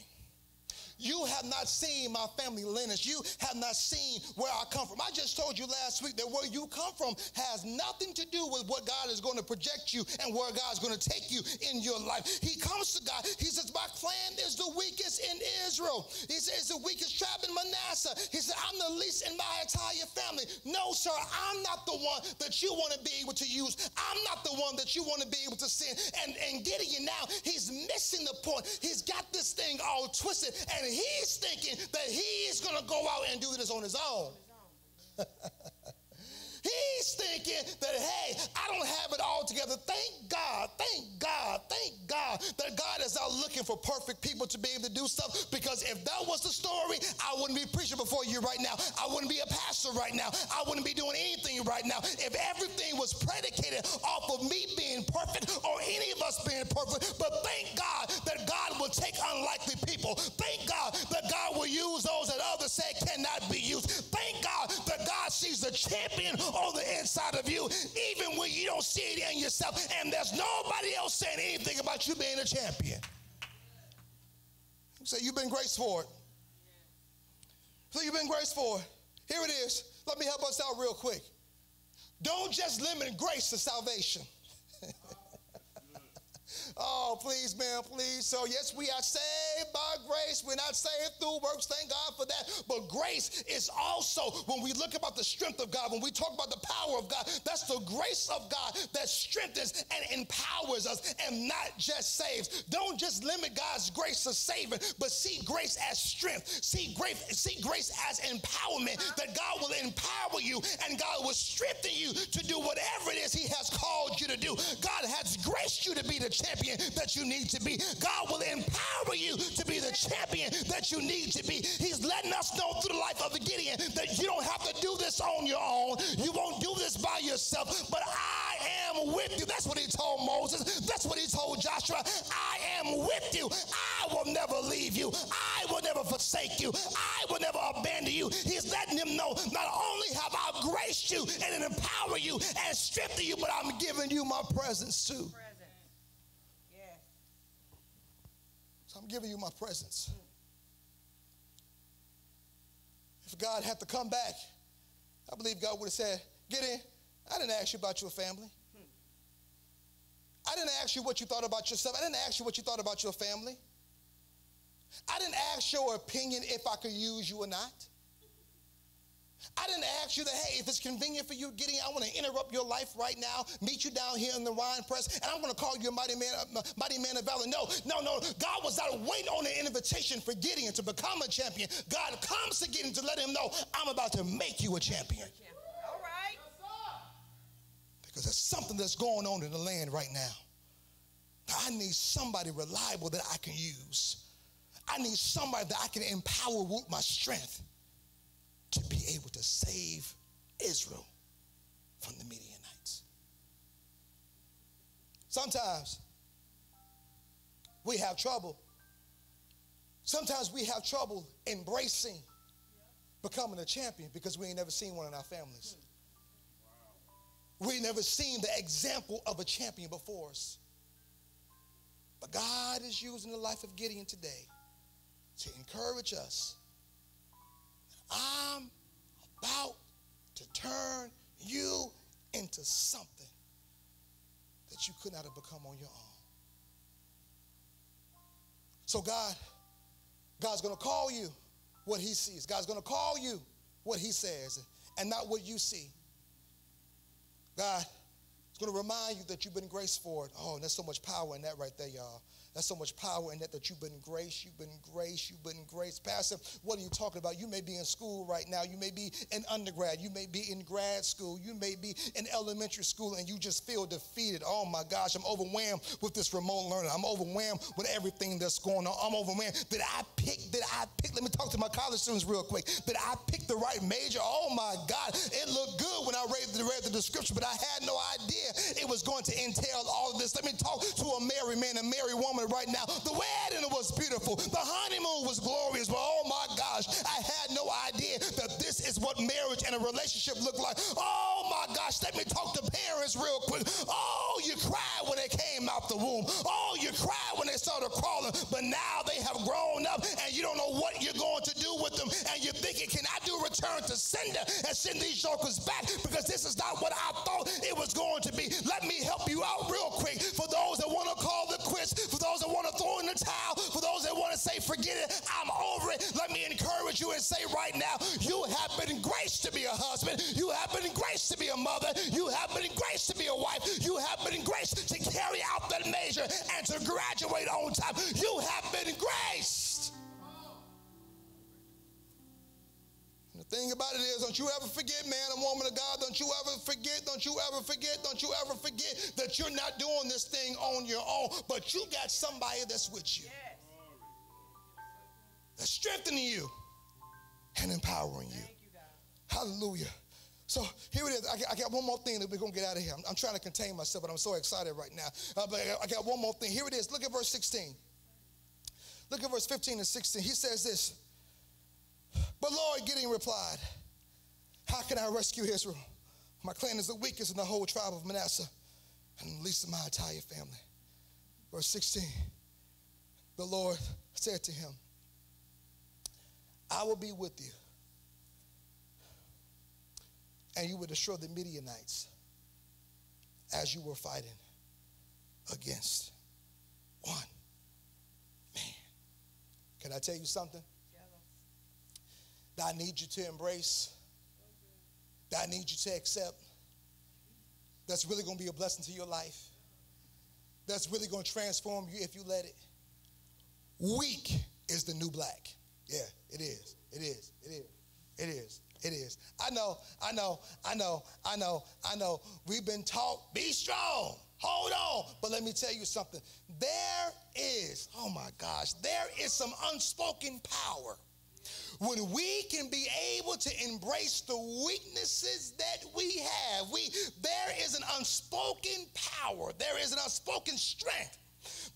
You have not seen my family lineage. You have not seen where I come from. I just told you last week that where you come from has nothing to do with what God is going to project you and where God is going to take you in your life. He comes to God. He says, My clan is the weakest in Israel. He says, the weakest tribe in Manasseh. He said, I'm the least in my entire family. No, sir, I'm not the one that you want to be able to use. I'm not the one that you want to be able to send. And, and Gideon now, he's missing the point. He's got this thing all twisted, and he's thinking that he's going to go out and do this on his own. [LAUGHS] He's thinking that, hey, I don't have it all together. Thank God, thank God, thank God that God is out looking for perfect people to be able to do stuff. Because if that was the story, I wouldn't be preaching before you right now. I wouldn't be a pastor right now. I wouldn't be doing anything right now. If everything was predicated off of me being perfect or any of us being perfect, but thank God that God will take unlikely people. Thank God that God will use those that others say cannot be used. Thank God that God sees the champion on the inside of you, even when you don't see it in yourself, and there's nobody else saying anything about you being a champion. You say, You've been graced for it. So you've been graced for it. Here it is. Let me help us out real quick. Don't just limit grace to salvation. Oh, please, man, please. So, yes, we are saved by grace. We're not saved through works. Thank God for that. But grace is also, when we look about the strength of God, when we talk about the power of God, that's the grace of God that strengthens and empowers us and not just saves. Don't just limit God's grace to saving, but see grace as strength. See grace, see grace as empowerment, that God will empower you and God will strengthen you to do whatever it is He has called you to do. God has graced you to be the champion champion that you need to be. God will empower you to be the champion that you need to be. He's letting us know through the life of the Gideon that you don't have to do this on your own. You won't do this by yourself, but I am with you. That's what he told Moses. That's what he told Joshua. I am with you. I will never leave you. I will never forsake you. I will never abandon you. He's letting them know not only have I graced you and empowered you and strengthen you, but I'm giving you my presence too. I'm giving you my presence. If God had to come back, I believe God would have said, Get in. I didn't ask you about your family. I didn't ask you what you thought about yourself. I didn't ask you what you thought about your family. I didn't ask your opinion if I could use you or not. I didn't ask you that, hey, if it's convenient for you, Gideon, I want to interrupt your life right now, meet you down here in the wine press, and I'm going to call you a mighty man, a mighty man of valor. No, no, no. God was not waiting on an invitation for Gideon to become a champion. God comes to Gideon to let him know, I'm about to make you a champion. All right. Because there's something that's going on in the land right now. I need somebody reliable that I can use. I need somebody that I can empower with my strength to be able to save Israel from the Midianites. Sometimes we have trouble. Sometimes we have trouble embracing becoming a champion because we ain't never seen one in our families. We never seen the example of a champion before us. But God is using the life of Gideon today to encourage us I'm about to turn you into something that you could not have become on your own. So God, God's going to call you what he sees. God's going to call you what he says and not what you see. God is going to remind you that you've been graced for it. Oh, and there's so much power in that right there, y'all. There's so much power in that that you've been grace, you've been grace, you've been grace. Pastor, what are you talking about? You may be in school right now. You may be in undergrad. You may be in grad school. You may be in elementary school and you just feel defeated. Oh my gosh, I'm overwhelmed with this remote learning. I'm overwhelmed with everything that's going on. I'm overwhelmed. Did I pick, did I pick, let me talk to my college students real quick. Did I pick the right major? Oh my God, it looked good when I read the, read the description, but I had no idea it was going to entail all of this. Let me talk to a married man, a married woman right now. The wedding was beautiful. The honeymoon was glorious. But oh my gosh, I had no idea that this is what marriage and a relationship look like. Oh my gosh, let me talk to parents real quick. Oh, you cried when they came out the womb. Oh, you cried when they started crawling. But now they have grown up and you don't know what you're going to do with them. And you're thinking, can I do return to sender and send these jokers back? Because this is not what I thought it was going to be. Let me help you out real quick. For those that want to call the quits, for those that want to throw in the towel, for those that want to say, forget it, I'm over it. Let me encourage you and say right now, you have been graced to be a husband. You have been graced to be a mother. You have been graced to be a wife. You have been graced to carry out that measure and to graduate on time. You have been graced. Thing about it is, don't you ever forget, man and woman of God, don't you ever forget, don't you ever forget, don't you ever forget that you're not doing this thing on your own, but you got somebody that's with you. That's strengthening you and empowering you. Hallelujah. So here it is. I got, I got, one more thing that we're going to get out of here. I'm, I'm, trying to contain myself, but I'm so excited right now. Uh, but I got one more thing. Here it is. Look at verse 16. Look at verse 15 and 16. He says this. But Lord Gideon replied, How can I rescue Israel? My clan is the weakest in the whole tribe of Manasseh, and the least of my entire family. Verse 16. The Lord said to him, I will be with you and you would destroy the Midianites as you were fighting against one man. Can I tell you something? That I need you to embrace, that I need you to accept, that's really going to be a blessing to your life, that's really going to transform you if you let it. Weak is the new black. Yeah, it is. It is. It is. It is. It is. I know, I know, I know, I know, I know. We've been taught, be strong, hold on. But let me tell you something. There is, oh my gosh, there is some unspoken power when we can be able to embrace the weaknesses that we have. We there is an unspoken power, there is an unspoken strength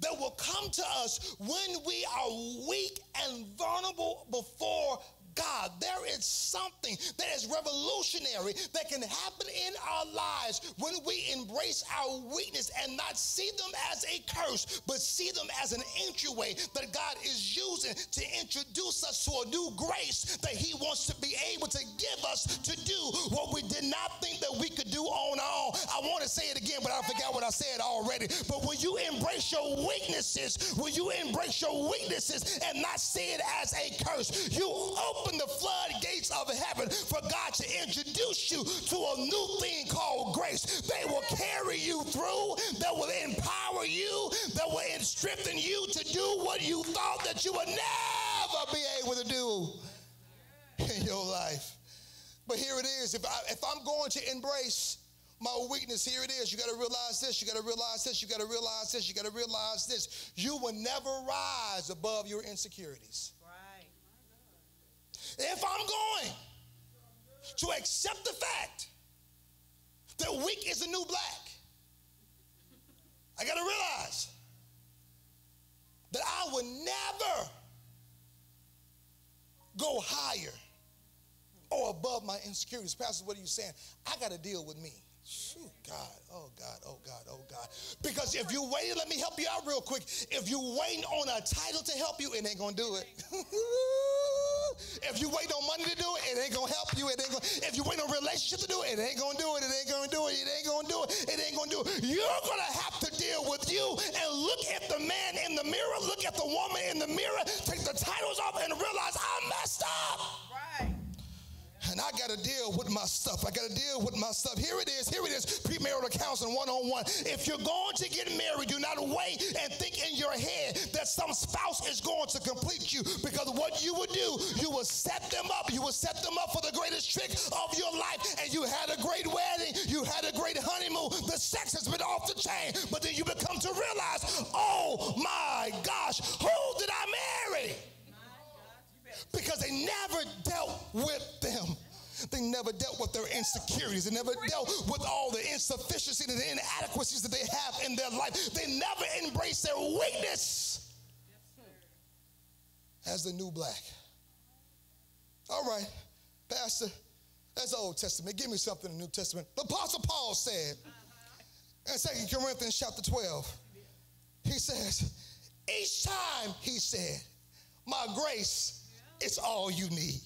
that will come to us when we are weak and vulnerable before God. There is something that is revolutionary that can happen in our lives when we embrace our weakness and not see them as a curse, but see them as an entryway that God is using to introduce us to a new grace that He wants to be able to give us to do what we did not think that we could do on our own. I want to say it again, but I forgot what I said already. But when you embrace your weaknesses, when you embrace your weaknesses and not see it as a curse, you open open the floodgates of heaven for God to introduce you to a new thing called grace. They will carry you through, that will empower you, that will strengthen you to do what you thought that you would never be able to do in your life. But here it is. If, I, if I'm going to embrace my weakness, here it is. You got to realize this. You got to realize this. You got to realize this. You got to realize this. You will never rise above your insecurities. If I'm going to accept the fact that weak is the new black, I got to realize that I will never go higher or above my insecurities. Pastor, what are you saying? I got to deal with me. God, oh God, oh God, oh God. Because if you wait, let me help you out real quick. If you wait on a title to help you, it ain't gonna do it. [LAUGHS] if you wait on money to do it, it ain't gonna help you. It ain't gonna, if you wait on relationship to do it, it ain't gonna do it. It ain't gonna do it. It ain't gonna do it. It ain't gonna do it. You're gonna have to deal with you and look at the man in the mirror, look at the woman in the mirror, take the titles off and realize I messed up and I got to deal with my stuff. I got to deal with my stuff. Here it is. Here it is. Premarital counseling one on one. If you're going to get married, do not wait and think in your head that some spouse is going to complete you because what you would do, you will set them up. You will set them up for the greatest trick of your life. And you had a great wedding. You had a great honeymoon. The sex has been off the chain. But then you become to realize, oh my gosh, who did I marry? Because they never dealt with them. They never dealt with their insecurities. They never dealt with all the insufficiency and the inadequacies that they have in their life. They never embrace their weakness as the new black. All right, Pastor, that's Old Testament. Give me something in the New Testament. The Apostle Paul said in Second Corinthians chapter 12, he says, each time, he said, my grace it's all you need.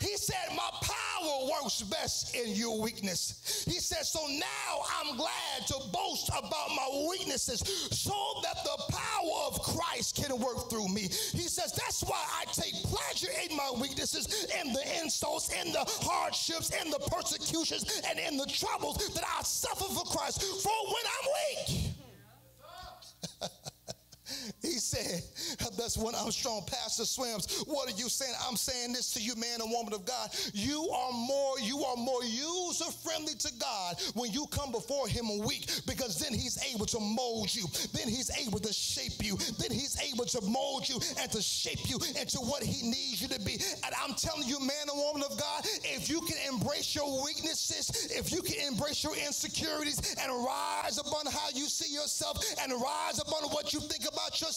He said, My power works best in your weakness. He said, So now I'm glad to boast about my weaknesses so that the power of Christ can work through me. He says, That's why I take pleasure in my weaknesses, in the insults, in the hardships, in the persecutions, and in the troubles that I suffer for Christ. For when I'm weak, [LAUGHS] he said, that's when I'm strong. Pastor Swims, what are you saying? I'm saying this to you, man and woman of God. You are more, you are more user friendly to God when you come before him weak because then he's able to mold you. Then he's able to shape you. Then he's able to mold you and to shape you into what he needs you to be. And I'm telling you, man and woman of God, if you can embrace your weaknesses, if you can embrace your insecurities and rise upon how you see yourself and rise upon what you think about yourself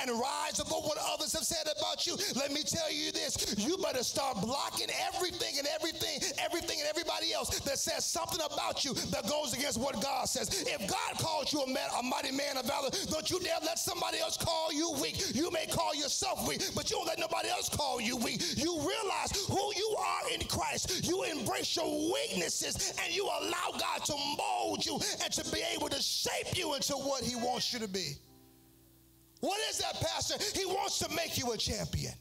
and rise above what others have said about you. Let me tell you this you better start blocking everything and everything, everything and everybody else that says something about you that goes against what God says. If God calls you a, man, a mighty man of valor, don't you dare let somebody else call you weak. You may call yourself weak, but you don't let nobody else call you weak. You realize who you are in Christ. You embrace your weaknesses and you allow God to mold you and to be able to shape you into what He wants you to be. What is that, Pastor? He wants to make you a champion.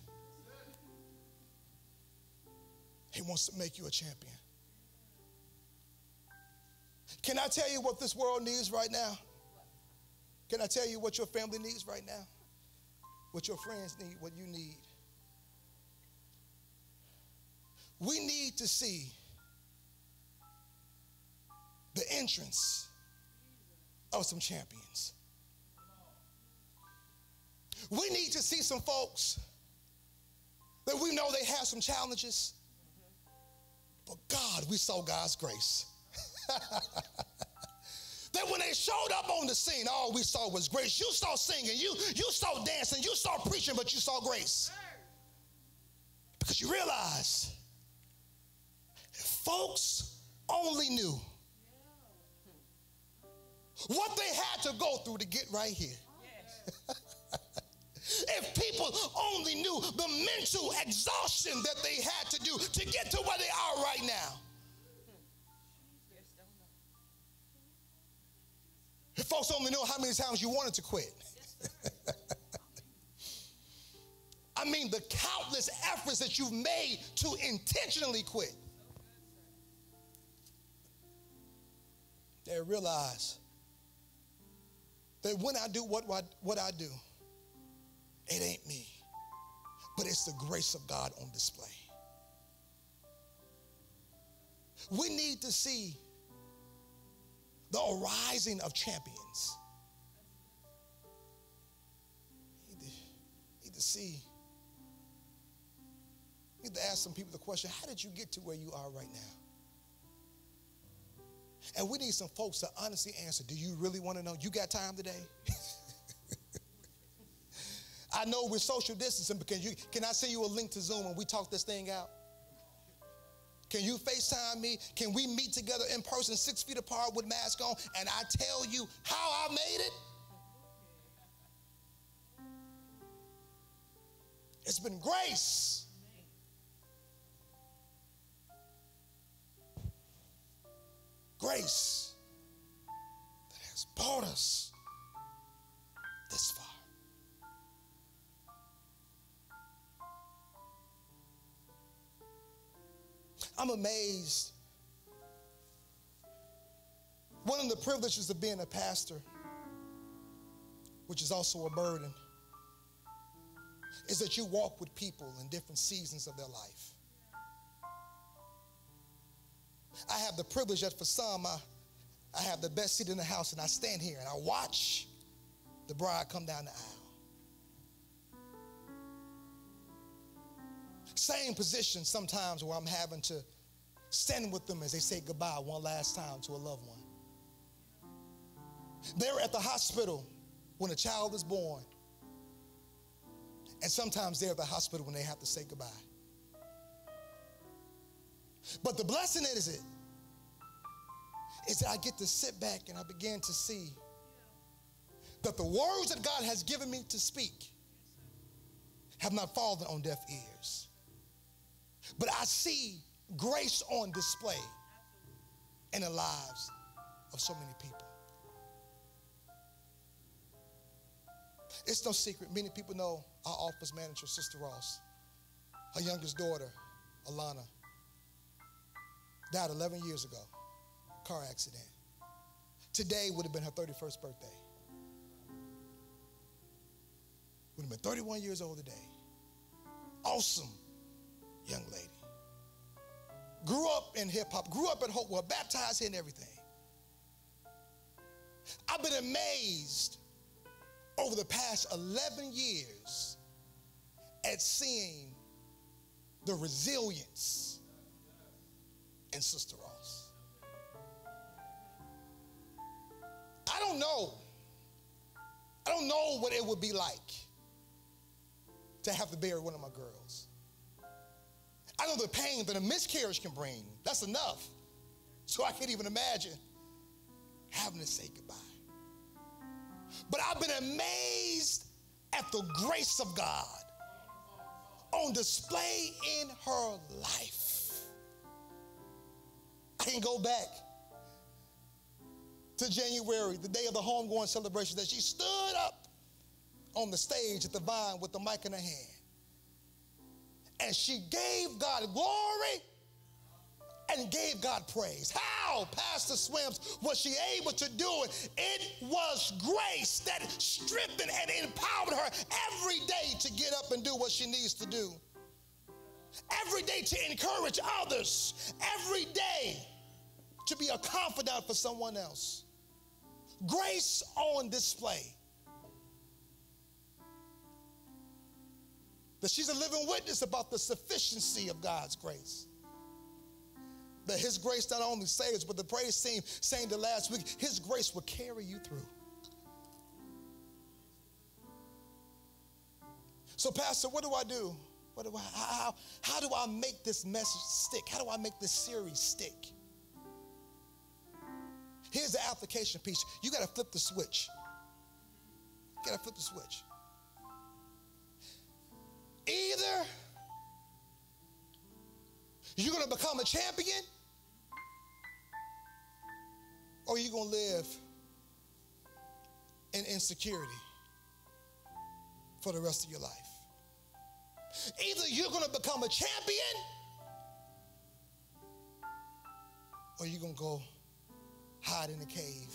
He wants to make you a champion. Can I tell you what this world needs right now? Can I tell you what your family needs right now? What your friends need, what you need? We need to see the entrance of some champions. We need to see some folks that we know they have some challenges, but God, we saw God's grace. [LAUGHS] that when they showed up on the scene, all we saw was grace. You saw singing, you, you saw dancing, you saw preaching, but you saw grace. Because you realize if folks only knew what they had to go through to get right here. [LAUGHS] if people only knew the mental exhaustion that they had to do to get to where they are right now. If folks only knew how many times you wanted to quit. [LAUGHS] I mean, the countless efforts that you've made to intentionally quit. They realize that when I do what, what, what I do, it ain't me, but it's the grace of God on display. We need to see the arising of champions. Need to, need to see. Need to ask some people the question how did you get to where you are right now? And we need some folks to honestly answer do you really want to know? You got time today? [LAUGHS] I know we're social distancing, but can, you, can I send you a link to Zoom and we talk this thing out? Can you FaceTime me? Can we meet together in person, six feet apart with mask on, and I tell you how I made it? It's been grace. Grace that has brought us this far. I'm amazed. One of the privileges of being a pastor, which is also a burden, is that you walk with people in different seasons of their life. I have the privilege that for some, I, I have the best seat in the house, and I stand here and I watch the bride come down the aisle. Same position sometimes where I'm having to stand with them as they say goodbye one last time to a loved one. They're at the hospital when a child is born. And sometimes they're at the hospital when they have to say goodbye. But the blessing is it is that I get to sit back and I begin to see that the words that God has given me to speak have not fallen on deaf ears. See grace on display in the lives of so many people. It's no secret. Many people know our office manager, Sister Ross. Her youngest daughter, Alana, died 11 years ago, car accident. Today would have been her 31st birthday. Would have been 31 years old today. Awesome young lady. Grew up in hip hop, grew up at Hopewell, baptized and everything. I've been amazed over the past 11 years at seeing the resilience in Sister Ross. I don't know. I don't know what it would be like to have to bury one of my girls. I know the pain that a miscarriage can bring. That's enough. So I can't even imagine having to say goodbye. But I've been amazed at the grace of God on display in her life. I can go back to January, the day of the homegoing celebration, that she stood up on the stage at the vine with the mic in her hand. And she gave God glory and gave God praise. How, Pastor Swims, was she able to do it? It was grace that strengthened and empowered her every day to get up and do what she needs to do. Every day to encourage others. Every day to be a confidant for someone else. Grace on display. That she's a living witness about the sufficiency of God's grace that his grace not only saves, but the praise team saying the last week, his grace will carry you through. So, Pastor, what do I do? What do I, how, how do I make this message stick? How do I make this series stick? Here's the application piece. You got to flip the switch. You got to flip the switch. Either you're going to become a champion or you're going to live in insecurity for the rest of your life. Either you're going to become a champion or you're going to go hide in a cave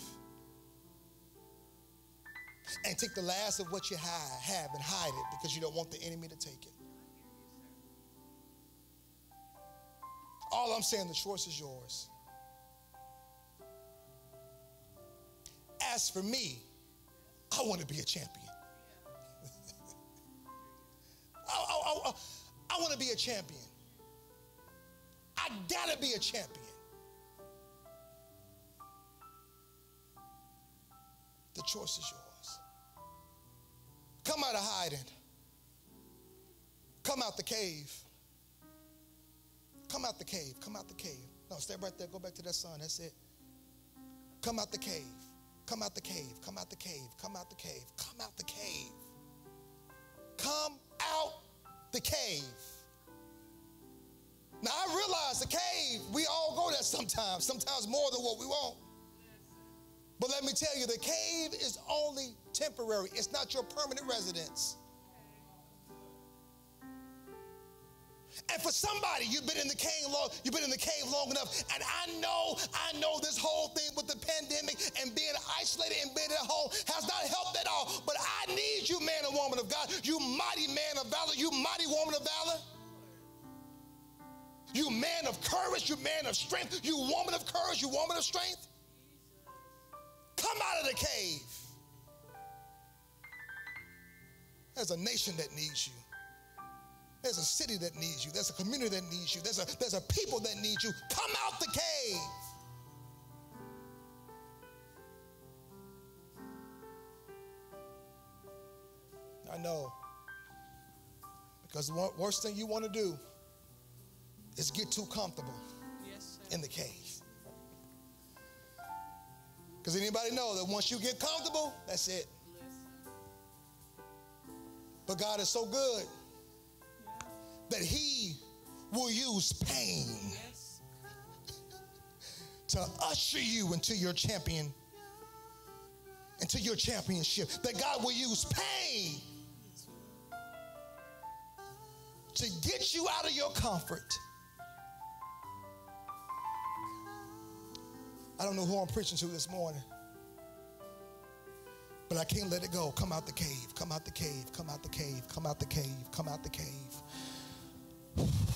and take the last of what you have and hide it because you don't want the enemy to take it. All I'm saying, the choice is yours. As for me, I want to be a champion. [LAUGHS] I, I, I, I want to be a champion. I gotta be a champion. The choice is yours. Come out of hiding. Come out the cave. Come out the cave. Come out the cave. No, stay right there. Go back to that sun. That's it. Come out the cave. Come out the cave. Come out the cave. Come out the cave. Come out the cave. Come out the cave. Now I realize the cave, we all go there sometimes, sometimes more than what we want. But let me tell you, the cave is only temporary. It's not your permanent residence. And for somebody, you've been in the cave long, you've been in the cave long enough. And I know, I know this whole thing with the pandemic and being isolated and being at home has not helped at all. But I need you, man and woman of God, you mighty man of valor, you mighty woman of valor. You man of courage, you man of strength, you woman of courage, you woman of strength. Come out of the cave. There's a nation that needs you. There's a city that needs you. There's a community that needs you. There's a, there's a people that need you. Come out the cave. I know. Because the worst thing you want to do is get too comfortable Yes, in the cave. Because anybody know that once you get comfortable, that's it. But God is so good that He will use pain to usher you into your champion, into your championship. That God will use pain to get you out of your comfort. I don't know who I'm preaching to this morning, but I can't let it go. Come out the cave, come out the cave, come out the cave, come out the cave, come out the cave.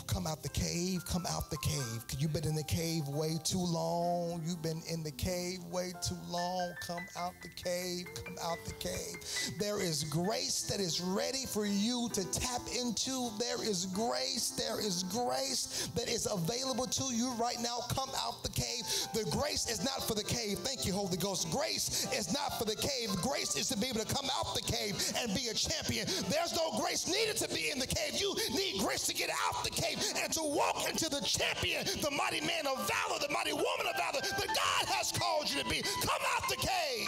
Come out the cave, come out the cave. You've been in the cave way too long. You've been in the cave way too long. Come out the cave, come out the cave. There is grace that is ready for you to tap into. There is grace, there is grace that is available to you right now. Come out the cave. The grace is not for the cave. Thank you, Holy Ghost. Grace is not for the cave. Grace is to be able to come out the cave and be a champion. There's no grace needed to be in the cave. You need grace to get out the cave and to walk into the champion, the mighty man of valor, the mighty woman of valor that God has called you to be. Come out the cave.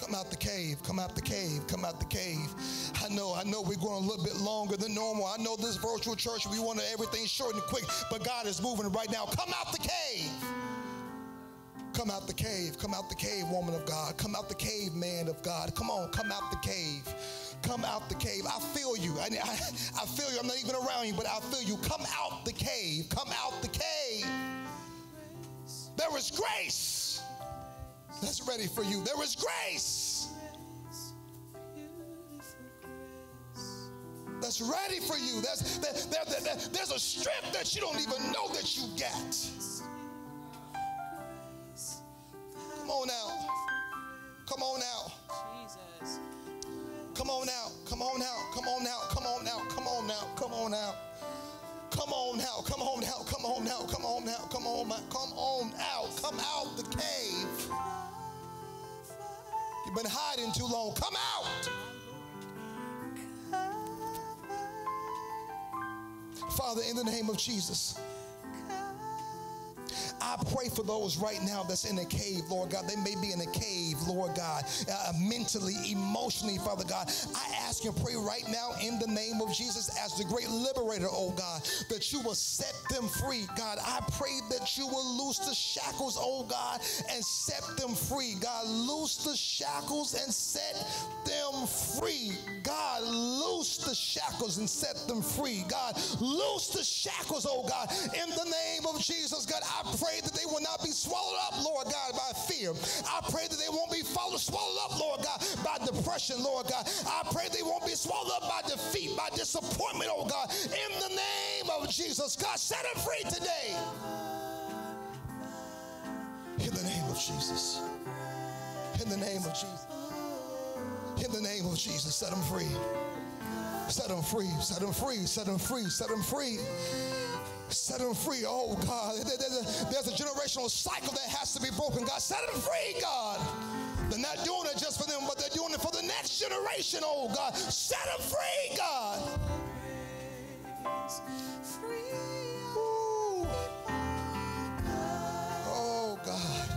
Come out the cave, come out the cave, come out the cave. I know, I know we're going a little bit longer than normal. I know this virtual church, we want everything short and quick, but God is moving right now. Come out the cave. Come out the cave, come out the cave, woman of God. Come out the cave, man of God. Come on, come out the cave. Come out the cave. I feel you. I, I, I feel you. I'm not even around you, but I feel you. Come out the cave. Come out the cave. There is grace that's ready for you. There is grace that's ready for you. There's, there, there, there, there's a strength that you don't even know that you get. The name of Jesus. For those right now that's in a cave, Lord God. They may be in a cave, Lord God, uh, mentally, emotionally, Father God. I ask and pray right now in the name of Jesus as the great liberator, oh God, that you will set them free. God, I pray that you will loose the shackles, oh God, and set them free. God, loose the shackles and set them free. God, loose the shackles and set them free. God, loose the shackles, oh God, in the name of Jesus. God, I pray that they will not be swallowed up, Lord God, by fear. I pray that they won't be swallowed up, Lord God, by depression, Lord God. I pray they won't be swallowed up by defeat, by disappointment, oh God. In the name of Jesus, God, set them free today. In the name of Jesus. In the name of Jesus. In the name of Jesus, set them free. Set them free, set them free, set them free, set them free. Set them free set them free. Oh, God. There's a, there's a generational cycle that has to be broken. God, set them free, God. They're not doing it just for them, but they're doing it for the next generation. Oh, God. Set them free, God. Ooh. Oh, God.